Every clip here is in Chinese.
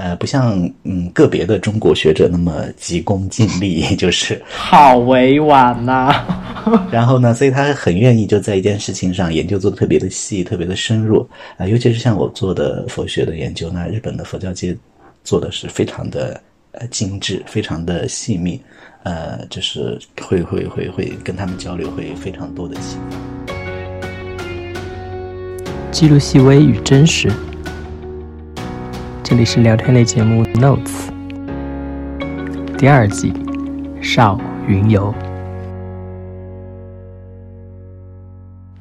呃，不像嗯个别的中国学者那么急功近利，就是 好委婉呐。然后呢，所以他很愿意就在一件事情上研究做的特别的细、特别的深入啊，尤其是像我做的佛学的研究，那日本的佛教界做的是非常的呃精致、非常的细密，呃，就是会会会会跟他们交流会非常多的启发，记录细微与真实。这里是聊天类节目《Notes》第二季，少云游。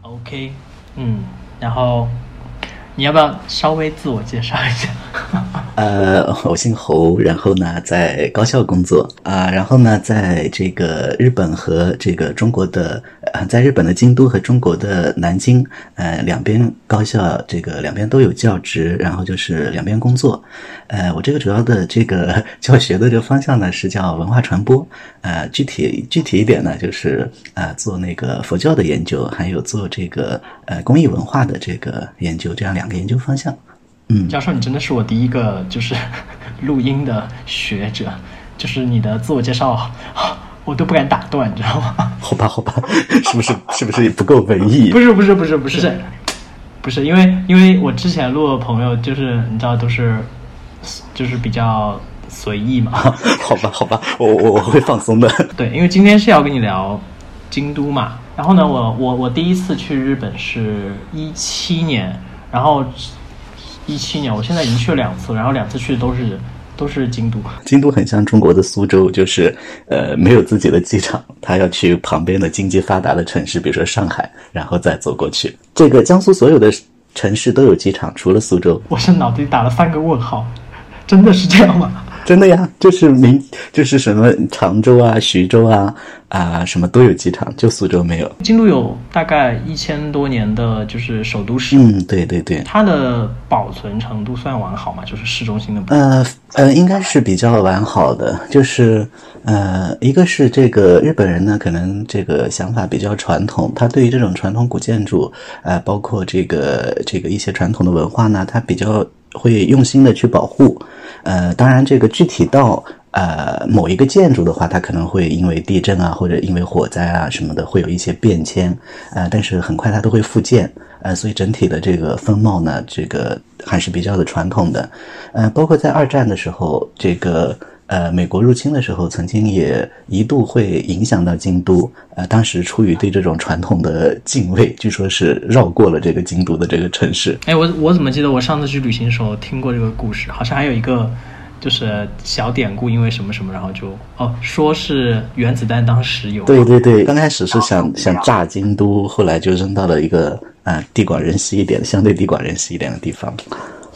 OK，嗯，然后你要不要稍微自我介绍一下？呃，我姓侯，然后呢，在高校工作啊，然后呢，在这个日本和这个中国的，在日本的京都和中国的南京，呃，两边高校这个两边都有教职，然后就是两边工作。呃，我这个主要的这个 教学的这个方向呢是叫文化传播，呃，具体具体一点呢就是呃做那个佛教的研究，还有做这个呃公益文化的这个研究，这样两个研究方向。嗯，教授，你真的是我第一个就是 录音的学者，就是你的自我介绍，我都不敢打断，你知道吗？好吧，好吧，是不是是不是也不够文艺？不是，不是，不是，不是，不是，因为因为我之前录的朋友就是你知道都是就是比较随意嘛。好吧，好吧，我我我会放松的。对，因为今天是要跟你聊京都嘛，然后呢，我我我第一次去日本是一七年，然后。一七年，我现在已经去了两次，然后两次去的都是都是京都。京都很像中国的苏州，就是呃没有自己的机场，他要去旁边的经济发达的城市，比如说上海，然后再走过去。这个江苏所有的城市都有机场，除了苏州。我是脑子里打了三个问号，真的是这样吗？真的呀，就是明就是什么常州啊、徐州啊啊什么都有机场，就苏州没有。京都有大概一千多年的就是首都史。嗯，对对对。它的保存程度算完好吗？就是市中心的。呃呃，应该是比较完好的。就是呃，一个是这个日本人呢，可能这个想法比较传统，他对于这种传统古建筑，呃，包括这个这个一些传统的文化呢，他比较会用心的去保护。呃，当然，这个具体到呃某一个建筑的话，它可能会因为地震啊，或者因为火灾啊什么的，会有一些变迁。呃，但是很快它都会复建。呃，所以整体的这个风貌呢，这个还是比较的传统的。呃，包括在二战的时候，这个呃美国入侵的时候，曾经也一度会影响到京都。呃，当时出于对这种传统的敬畏，据说是绕过了这个京都的这个城市。哎，我我怎么记得我上次去旅行的时候听过这个故事？好像还有一个就是小典故，因为什么什么，然后就哦，说是原子弹当时有。对对对，刚开始是想想炸京都，后来就扔到了一个啊地广人稀一点、相对地广人稀一点的地方。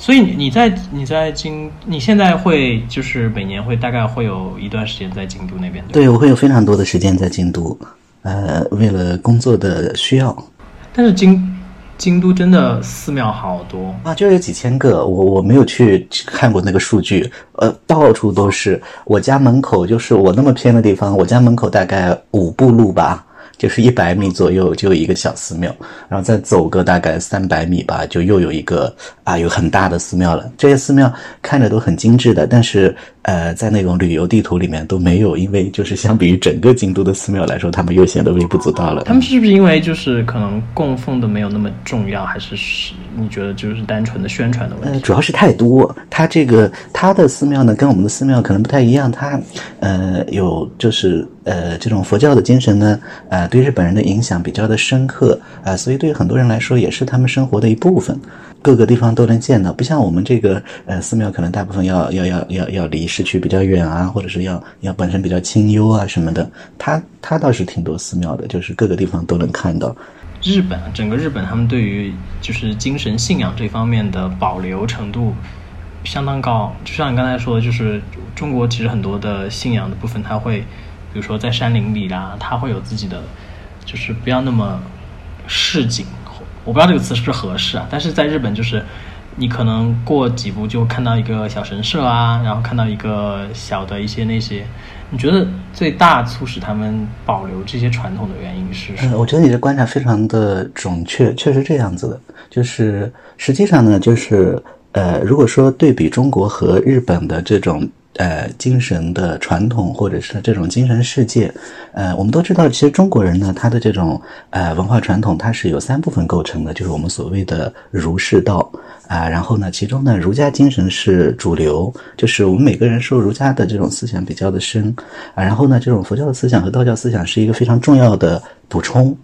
所以你在你在京，你现在会就是每年会大概会有一段时间在京都那边。对，我会有非常多的时间在京都。呃，为了工作的需要，但是京京都真的寺庙好多啊，就有几千个。我我没有去看过那个数据，呃，到处都是。我家门口就是我那么偏的地方，我家门口大概五步路吧。就是一百米左右就有一个小寺庙，然后再走个大概三百米吧，就又有一个啊有很大的寺庙了。这些寺庙看着都很精致的，但是呃在那种旅游地图里面都没有，因为就是相比于整个京都的寺庙来说，他们又显得微不足道了。他们是不是因为就是可能供奉的没有那么重要，还是是你觉得就是单纯的宣传的问题？主要是太多，它这个它的寺庙呢跟我们的寺庙可能不太一样，它呃有就是呃这种佛教的精神呢呃。对日本人的影响比较的深刻啊，所以对于很多人来说也是他们生活的一部分，各个地方都能见到。不像我们这个呃寺庙，可能大部分要要要要要离市区比较远啊，或者是要要本身比较清幽啊什么的。它它倒是挺多寺庙的，就是各个地方都能看到。日本整个日本，他们对于就是精神信仰这方面的保留程度相当高。就像你刚才说的，就是中国其实很多的信仰的部分，它会比如说在山林里啦，它会有自己的。就是不要那么市井，我不知道这个词是不是合适啊。但是在日本，就是你可能过几步就看到一个小神社啊，然后看到一个小的一些那些。你觉得最大促使他们保留这些传统的原因是什么？我觉得你的观察非常的准确，确实这样子的。就是实际上呢，就是呃，如果说对比中国和日本的这种。呃，精神的传统或者是这种精神世界，呃，我们都知道，其实中国人呢，他的这种呃文化传统，它是由三部分构成的，就是我们所谓的儒释道啊。然后呢，其中呢，儒家精神是主流，就是我们每个人受儒家的这种思想比较的深啊。然后呢，这种佛教的思想和道教思想是一个非常重要的补充。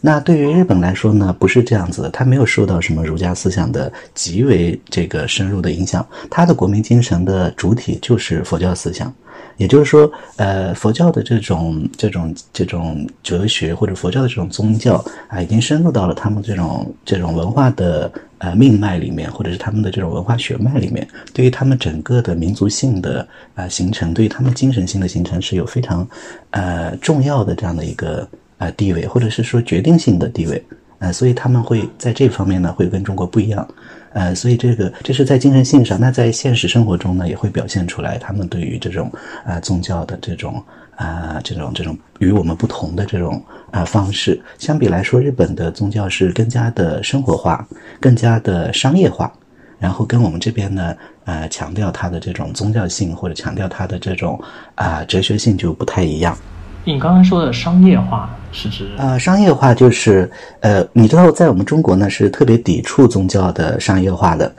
那对于日本来说呢，不是这样子的，它没有受到什么儒家思想的极为这个深入的影响，它的国民精神的主体就是佛教思想，也就是说，呃，佛教的这种这种这种哲学或者佛教的这种宗教啊，已经深入到了他们这种这种文化的呃命脉里面，或者是他们的这种文化血脉里面，对于他们整个的民族性的啊形成，对于他们精神性的形成是有非常呃重要的这样的一个。啊，地位或者是说决定性的地位，呃，所以他们会在这方面呢，会跟中国不一样，呃，所以这个这是在精神性上，那在现实生活中呢，也会表现出来他们对于这种啊宗教的这种啊这种这种与我们不同的这种啊方式。相比来说，日本的宗教是更加的生活化，更加的商业化，然后跟我们这边呢，呃，强调它的这种宗教性或者强调它的这种啊哲学性就不太一样。你刚才说的商业化是指？呃，商业化就是呃，你知道，在我们中国呢是特别抵触宗教的商业化的。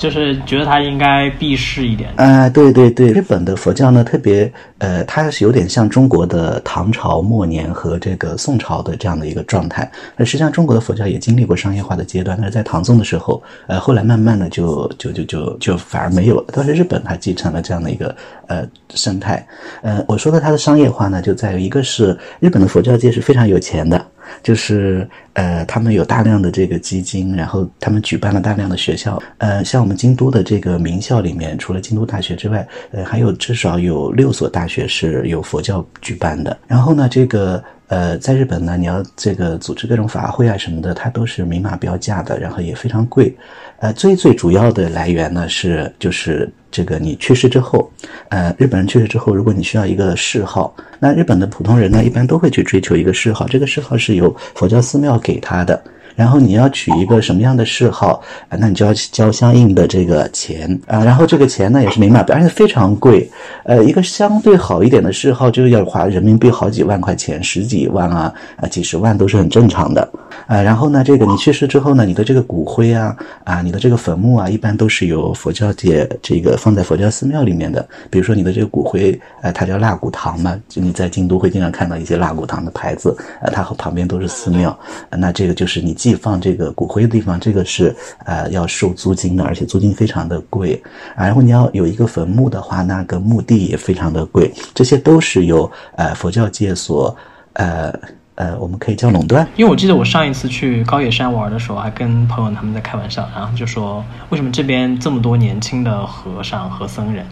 就是觉得它应该避世一点。呃，对对对，日本的佛教呢，特别呃，它是有点像中国的唐朝末年和这个宋朝的这样的一个状态。那实际上，中国的佛教也经历过商业化的阶段，但是在唐宋的时候，呃，后来慢慢的就就就就就反而没有了。但是日本它继承了这样的一个呃生态。呃，我说的它的商业化呢，就在于一个是日本的佛教界是非常有钱的。就是呃，他们有大量的这个基金，然后他们举办了大量的学校。呃，像我们京都的这个名校里面，除了京都大学之外，呃，还有至少有六所大学是有佛教举办的。然后呢，这个呃，在日本呢，你要这个组织各种法会啊什么的，它都是明码标价的，然后也非常贵。呃，最最主要的来源呢是就是这个你去世之后，呃，日本人去世之后，如果你需要一个谥号，那日本的普通人呢一般都会去追求一个谥号，这个谥号是由佛教寺庙给他的。然后你要取一个什么样的谥号啊？那你就要交相应的这个钱啊。然后这个钱呢也是明码标，而且非常贵。呃，一个相对好一点的谥号就要花人民币好几万块钱，十几万啊，啊几十万都是很正常的。啊，然后呢，这个你去世之后呢，你的这个骨灰啊，啊，你的这个坟墓啊，一般都是由佛教界这个放在佛教寺庙里面的。比如说你的这个骨灰，呃，它叫蜡骨堂嘛，就你在京都会经常看到一些蜡骨堂的牌子，呃，它和旁边都是寺庙。那这个就是你寄放这个骨灰的地方，这个是呃要收租金的，而且租金非常的贵。啊，然后你要有一个坟墓的话，那个墓地也非常的贵。这些都是由呃佛教界所呃。呃，我们可以叫垄断，因为我记得我上一次去高野山玩的时候，还跟朋友他们在开玩笑，然后就说为什么这边这么多年轻的和尚和僧人？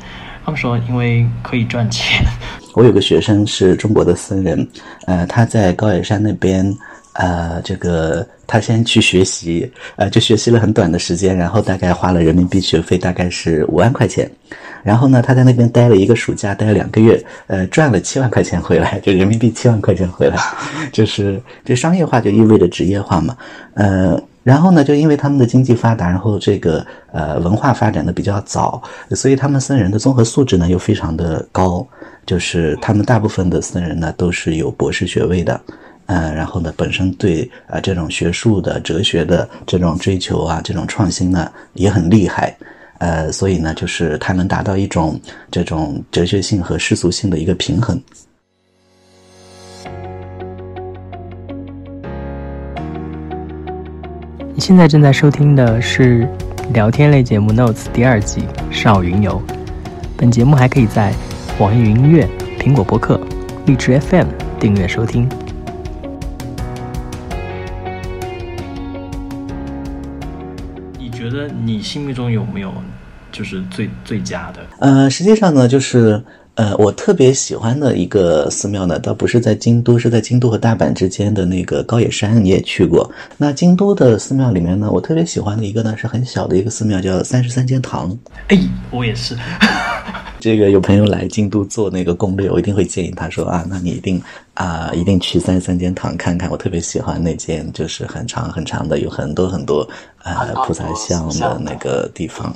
他们说因为可以赚钱。我有个学生是中国的僧人，呃，他在高野山那边，呃，这个他先去学习，呃，就学习了很短的时间，然后大概花了人民币学费大概是五万块钱。然后呢，他在那边待了一个暑假，待了两个月，呃，赚了七万块钱回来，就人民币七万块钱回来，就是这商业化就意味着职业化嘛，呃，然后呢，就因为他们的经济发达，然后这个呃文化发展的比较早，所以他们僧人的综合素质呢又非常的高，就是他们大部分的僧人呢都是有博士学位的，呃，然后呢本身对啊这种学术的、哲学的这种追求啊，这种创新呢也很厉害。呃，所以呢，就是它能达到一种这种哲学性和世俗性的一个平衡。你现在正在收听的是聊天类节目《Notes》第二季《少云游》。本节目还可以在网易云音乐、苹果播客、荔枝 FM 订阅收听。觉得你心目中有没有就是最最佳的？呃，实际上呢，就是呃，我特别喜欢的一个寺庙呢，倒不是在京都，是在京都和大阪之间的那个高野山，你也去过。那京都的寺庙里面呢，我特别喜欢的一个呢，是很小的一个寺庙，叫三十三间堂。哎，我也是。这个有朋友来京都做那个攻略，我一定会建议他说啊，那你一定啊，一定去三十三间堂看看。我特别喜欢那间，就是很长很长的，有很多很多呃菩萨像的那个地方。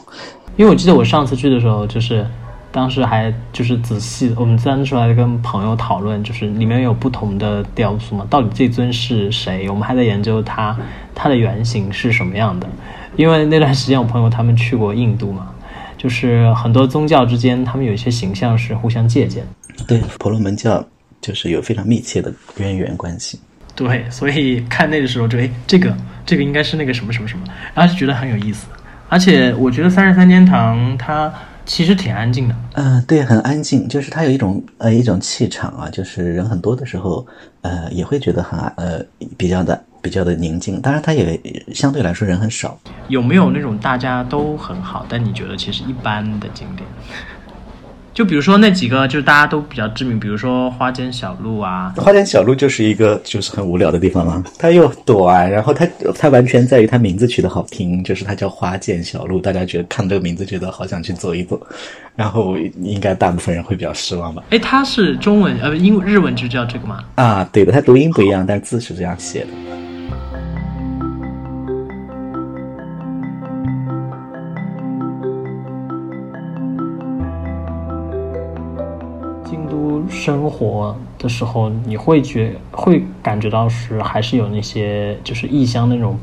因为我记得我上次去的时候，就是当时还就是仔细，我们当时还跟朋友讨论，就是里面有不同的雕塑嘛，到底这尊是谁？我们还在研究它它的原型是什么样的。因为那段时间我朋友他们去过印度嘛。就是很多宗教之间，他们有一些形象是互相借鉴。对，婆罗门教就是有非常密切的渊源关系。对，所以看那个时候就哎，这个这个应该是那个什么什么什么，然后就觉得很有意思。而且我觉得三十三间堂它其实挺安静的。嗯，对，很安静，就是它有一种呃一种气场啊，就是人很多的时候，呃也会觉得很呃比较的。比较的宁静，当然它也相对来说人很少。有没有那种大家都很好，但你觉得其实一般的景点？就比如说那几个，就是大家都比较知名，比如说花间小路啊。花间小路就是一个就是很无聊的地方嘛，它又短，然后它它完全在于它名字取得好听，就是它叫花间小路，大家觉得看这个名字觉得好想去走一走，然后应该大部分人会比较失望吧？哎，它是中文呃英日文就叫这个吗？啊，对的，它读音不一样，但字是这样写的。京都生活的时候，你会觉会感觉到是还是有那些就是异乡那种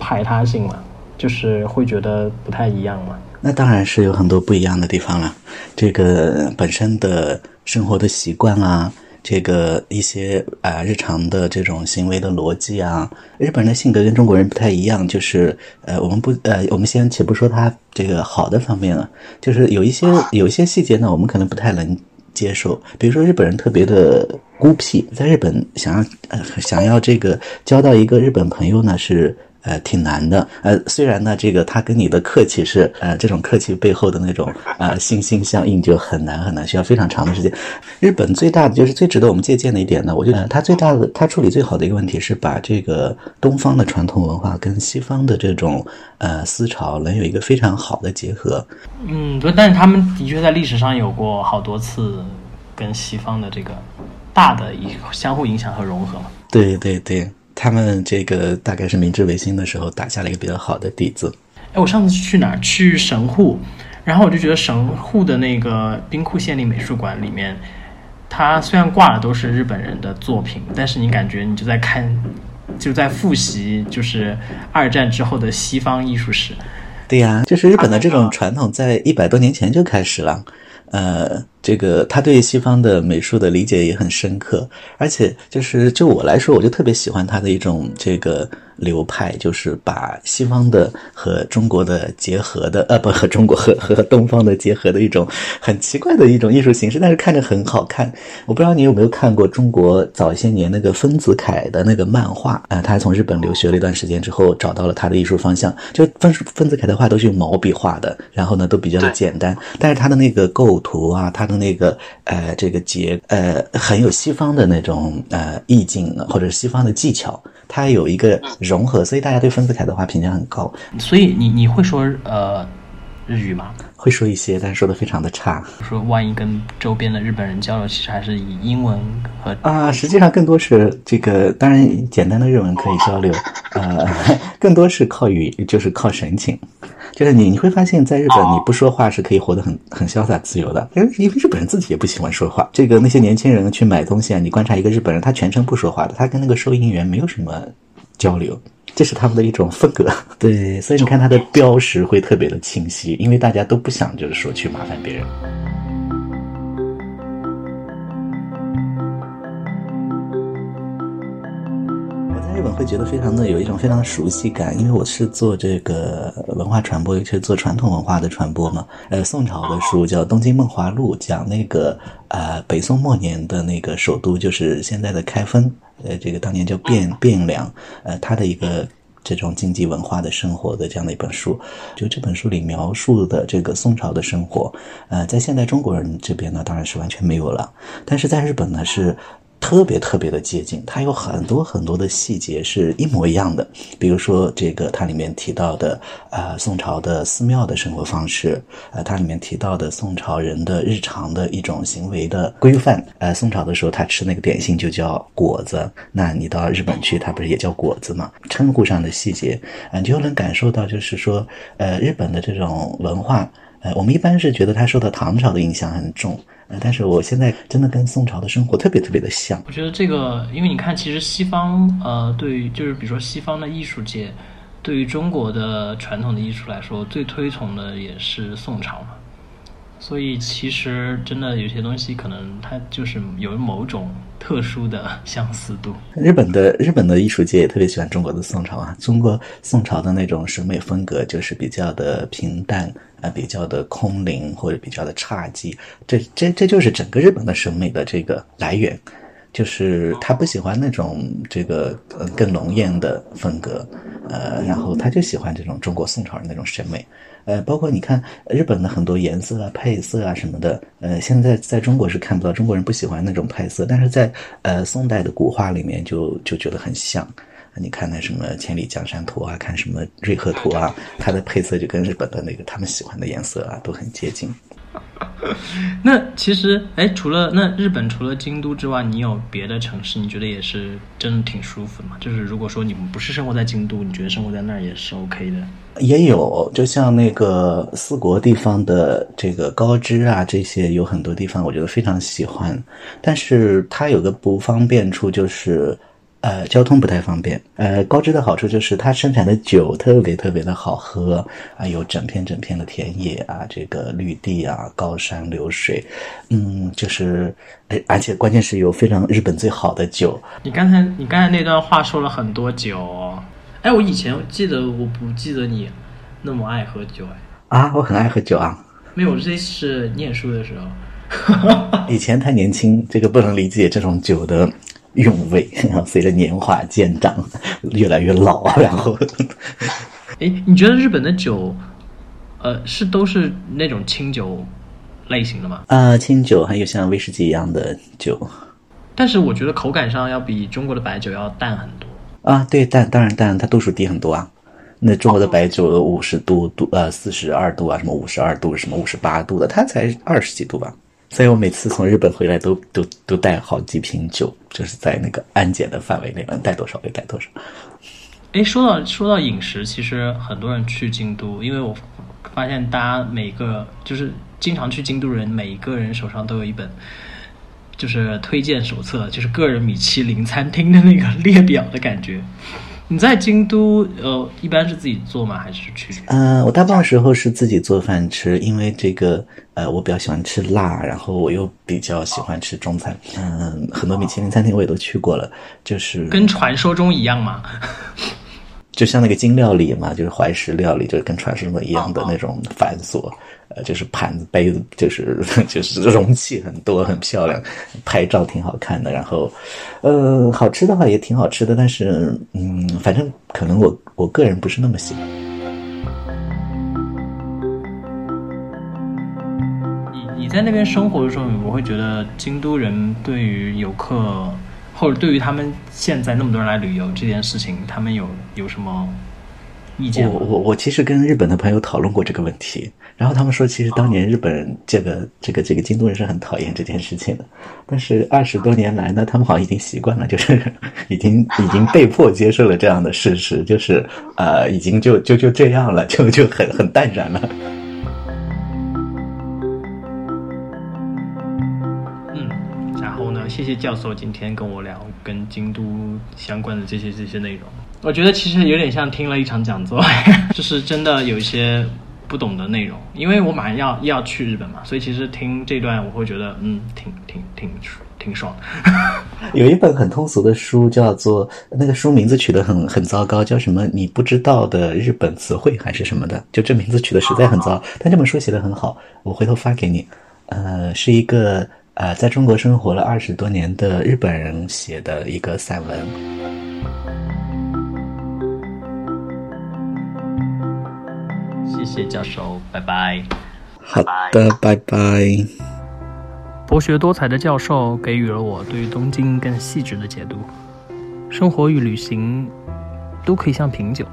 排他性嘛，就是会觉得不太一样嘛。那当然是有很多不一样的地方了。这个本身的生活的习惯啊，这个一些啊日常的这种行为的逻辑啊，日本人的性格跟中国人不太一样。就是呃，我们不呃，我们先且不说他这个好的方面了，就是有一些有一些细节呢，我们可能不太能。接受，比如说日本人特别的孤僻，在日本想要呃想要这个交到一个日本朋友呢是。呃，挺难的。呃，虽然呢，这个他跟你的客气是，呃，这种客气背后的那种，呃，心心相印就很难很难，需要非常长的时间。日本最大的就是最值得我们借鉴的一点呢，我觉得他最大的他处理最好的一个问题是把这个东方的传统文化跟西方的这种呃思潮能有一个非常好的结合。嗯，对，但是他们的确在历史上有过好多次跟西方的这个大的一相互影响和融合嘛。对对对。他们这个大概是明治维新的时候打下了一个比较好的底子。哎，我上次去哪儿？去神户，然后我就觉得神户的那个兵库县立美术馆里面，它虽然挂的都是日本人的作品，但是你感觉你就在看，就在复习，就是二战之后的西方艺术史。对呀，就是日本的这种传统，在一百多年前就开始了。呃，这个他对西方的美术的理解也很深刻，而且就是就我来说，我就特别喜欢他的一种这个。流派就是把西方的和中国的结合的，呃，不和中国和和东方的结合的一种很奇怪的一种艺术形式，但是看着很好看。我不知道你有没有看过中国早些年那个丰子恺的那个漫画啊？他从日本留学了一段时间之后，找到了他的艺术方向。就丰丰子恺的画都是用毛笔画的，然后呢都比较的简单，但是他的那个构图啊，他的那个呃这个结呃很有西方的那种呃意境或者是西方的技巧。它有一个融合，所以大家对丰子恺的话评价很高。所以你你会说呃日语吗？会说一些，但是说的非常的差。说万一跟周边的日本人交流，其实还是以英文和啊，实际上更多是这个，当然简单的日文可以交流，呃，更多是靠语，就是靠神情。就是你你会发现在日本你不说话是可以活得很很潇洒自由的，因为因为日本人自己也不喜欢说话。这个那些年轻人去买东西啊，你观察一个日本人，他全程不说话的，他跟那个收银员没有什么交流，这是他们的一种风格。对，所以你看他的标识会特别的清晰，因为大家都不想就是说去麻烦别人。日本会觉得非常的有一种非常的熟悉感，因为我是做这个文化传播，尤其是做传统文化的传播嘛。呃，宋朝的书叫《东京梦华录》，讲那个呃北宋末年的那个首都就是现在的开封，呃，这个当年叫汴汴梁，呃，他的一个这种经济文化的生活的这样的一本书。就这本书里描述的这个宋朝的生活，呃，在现代中国人这边呢，当然是完全没有了，但是在日本呢是。特别特别的接近，它有很多很多的细节是一模一样的。比如说，这个它里面提到的，呃，宋朝的寺庙的生活方式，呃，它里面提到的宋朝人的日常的一种行为的规范。呃，宋朝的时候，他吃那个点心就叫果子，那你到日本去，它不是也叫果子吗？称呼上的细节，嗯，就能感受到，就是说，呃，日本的这种文化，呃，我们一般是觉得它受到唐朝的影响很重。呃但是我现在真的跟宋朝的生活特别特别的像。我觉得这个，因为你看，其实西方呃，对于就是比如说西方的艺术界，对于中国的传统的艺术来说，最推崇的也是宋朝嘛。所以其实真的有些东西，可能它就是有某种特殊的相似度。日本的日本的艺术界也特别喜欢中国的宋朝啊，中国宋朝的那种审美风格就是比较的平淡。啊，比较的空灵或者比较的侘寂，这这这就是整个日本的审美的这个来源，就是他不喜欢那种这个呃更浓艳的风格，呃，然后他就喜欢这种中国宋朝人那种审美，呃，包括你看日本的很多颜色啊、配色啊什么的，呃，现在在中国是看不到，中国人不喜欢那种配色，但是在呃宋代的古画里面就就觉得很像。你看那什么《千里江山图》啊，看什么《瑞鹤图》啊，它的配色就跟日本的那个他们喜欢的颜色啊都很接近。那其实，哎，除了那日本除了京都之外，你有别的城市你觉得也是真的挺舒服的吗？就是如果说你们不是生活在京都，你觉得生活在那儿也是 OK 的？也有，就像那个四国地方的这个高知啊，这些有很多地方我觉得非常喜欢，但是它有个不方便处就是。呃，交通不太方便。呃，高知的好处就是它生产的酒特别特别的好喝啊，有整片整片的田野啊，这个绿地啊，高山流水，嗯，就是，而且关键是有非常日本最好的酒。你刚才你刚才那段话说了很多酒，哦哎，我以前记得我不记得你那么爱喝酒哎。啊，我很爱喝酒啊。没有，这是念书的时候。以前太年轻，这个不能理解这种酒的。韵味，然后随着年华渐长，越来越老。然后，哎，你觉得日本的酒，呃，是都是那种清酒类型的吗？啊，清酒还有像威士忌一样的酒，但是我觉得口感上要比中国的白酒要淡很多。啊，对，淡当然淡，它度数低很多啊。那中国的白酒五十度度，呃，四十二度啊，什么五十二度，什么五十八度的，它才二十几度吧。所以我每次从日本回来都都都带好几瓶酒，就是在那个安检的范围内，能带多少就带多少。哎，说到说到饮食，其实很多人去京都，因为我发现大家每个就是经常去京都人，每一个人手上都有一本就是推荐手册，就是个人米其林餐厅的那个列表的感觉。你在京都，呃，一般是自己做吗？还是去？呃，我大部分时候是自己做饭吃，因为这个，呃，我比较喜欢吃辣，然后我又比较喜欢吃中餐。嗯，很多米其林餐厅我也都去过了，就是跟传说中一样吗？就像那个京料理嘛，就是怀石料理，就是跟传说中一样的那种繁琐。呃，就是盘子、杯子，就是 就是容器很多，很漂亮，拍照挺好看的。然后，呃，好吃的话也挺好吃的，但是，嗯，反正可能我我个人不是那么喜欢。你你在那边生活的时候，我会觉得京都人对于游客，或者对于他们现在那么多人来旅游这件事情，他们有有什么意见？我我我其实跟日本的朋友讨论过这个问题，然后他们说，其实当年日本人这个这个这个京都人是很讨厌这件事情的，但是二十多年来呢，他们好像已经习惯了，就是 已经已经被迫接受了这样的事实，就是呃，已经就就就这样了，就就很很淡然了。谢谢教授今天跟我聊跟京都相关的这些这些内容。我觉得其实有点像听了一场讲座，就是真的有一些不懂的内容。因为我马上要要去日本嘛，所以其实听这段我会觉得，嗯，挺挺挺挺爽。有一本很通俗的书，叫做那个书名字取得很很糟糕，叫什么？你不知道的日本词汇还是什么的？就这名字取得实在很糟，但这本书写的很好，我回头发给你。呃，是一个呃在中国生活了二十多年的日本人写的一个散文。谢谢教授，拜拜。好的，拜拜。博学多才的教授给予了我对于东京更细致的解读。生活与旅行都可以像品酒，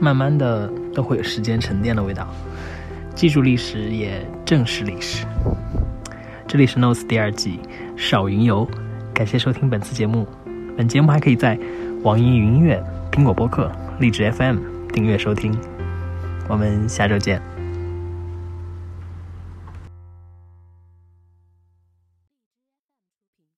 慢慢的都会有时间沉淀的味道。记住历史，也正视历史。这里是 Notes 第二季少云游，感谢收听本次节目。本节目还可以在网易云音乐、苹果播客、荔枝 FM 订阅收听。我们下周见。